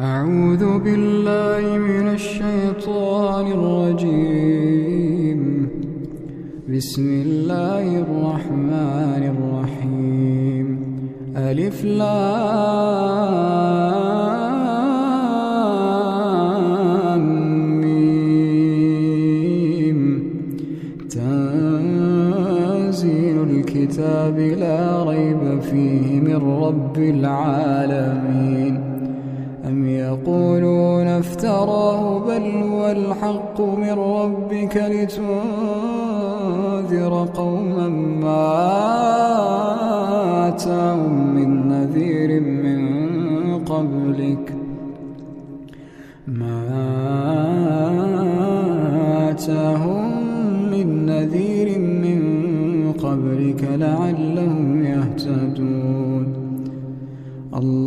أعوذ بالله من الشيطان الرجيم. بسم الله الرحمن الرحيم. ألف لام ميم. تنزيل الكتاب لا ريب فيه من رب العالمين. ربك لتنذر قوما ما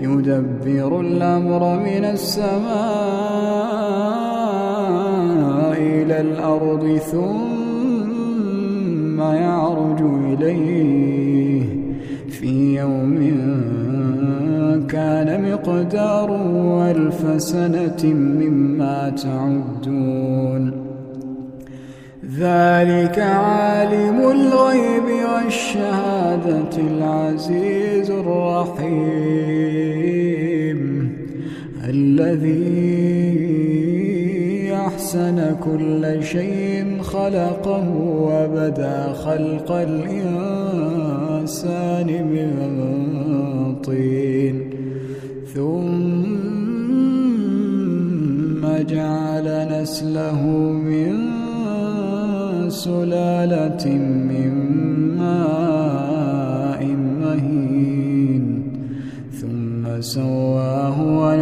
يدبر الأمر من السماء إلى الأرض ثم يعرج إليه. في يوم كان مقداره ألف سنة مما تعدون. ذلك عالم الغيب والشهادة العزيز الرحيم. الذي أحسن كل شيء خلقه وبدا خلق الإنسان من طين. ثم جعل نسله من سلالة من ماء مهين. ثم سواه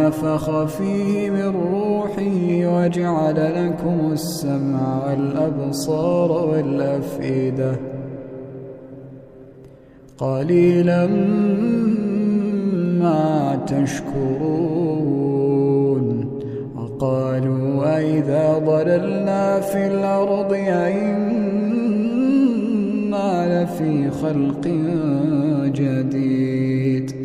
ونفخ فيه من روحه وجعل لكم السمع والأبصار والأفئدة قليلا ما تشكرون وقالوا أئذا ضللنا في الأرض أئنا لفي خلق جديد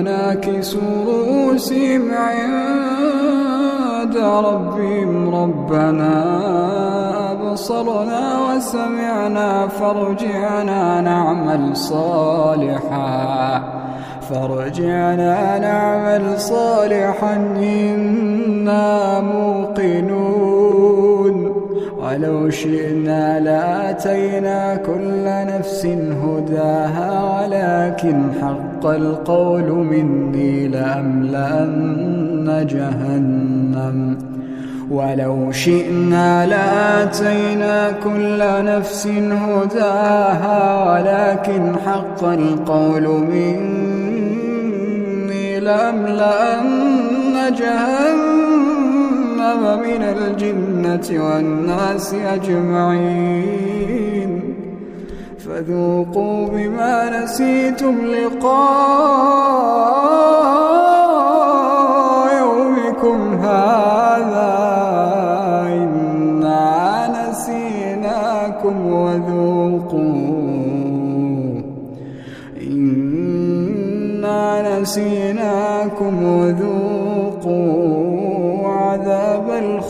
ناكسوا رؤوسهم عند ربهم. ربنا أبصرنا وسمعنا فارجعنا نعمل صالحا. فارجعنا نعمل صالحا إنا موقنون. ولو شئنا لآتينا كل نفس هداها ولكن حق القول مني لأملأن جهنم. ولو شئنا لآتينا كل نفس هداها ولكن حق القول مني لأملأن جهنم. من الجنة والناس أجمعين. فذوقوا بما نسيتم لقاء يومكم هذا. إنا نسيناكم وذوقوا إنا نسيناكم وذوقوا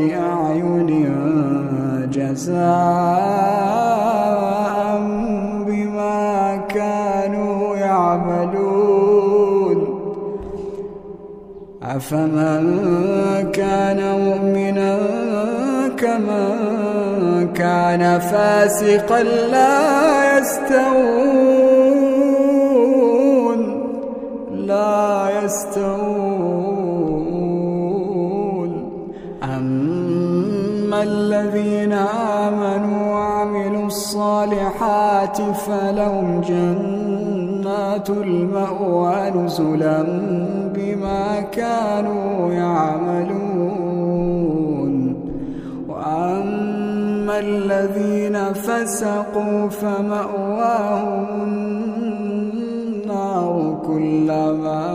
أعين جزاء بما كانوا يعملون. أفمن كان مؤمنا كمن كان فاسقا لا يستوون. فلهم جنات المأوى نزلا بما كانوا يعملون. وأما الذين فسقوا فمأواهم النار كلما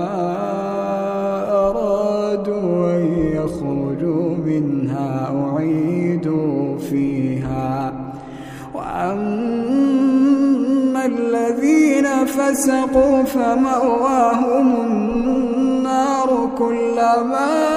أرادوا أن يخرجوا منها أعيدوا فسقوا فمأواهم النار كلما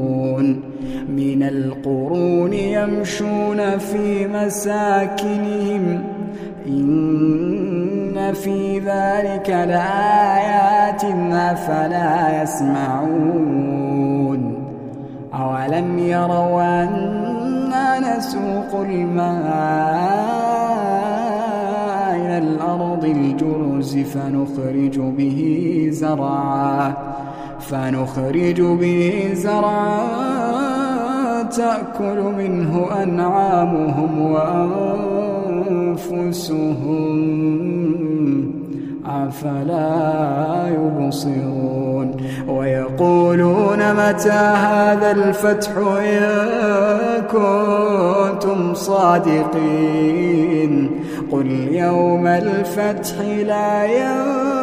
من القرون يمشون في مساكنهم. إن في ذلك لآيات أفلا يسمعون. أولم يروا أنا نسوق الماء إلى الأرض الجرز فنخرج به زرعا. فنخرج به زرعا تأكل منه أنعامهم وأنفسهم. أفلا يبصرون. ويقولون متى هذا الفتح إن كنتم صادقين؟ قل يوم الفتح لا ينفع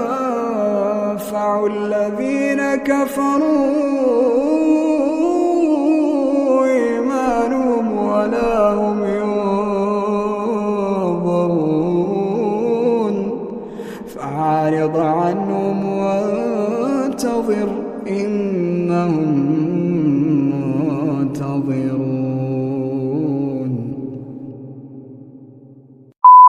الذين كفروا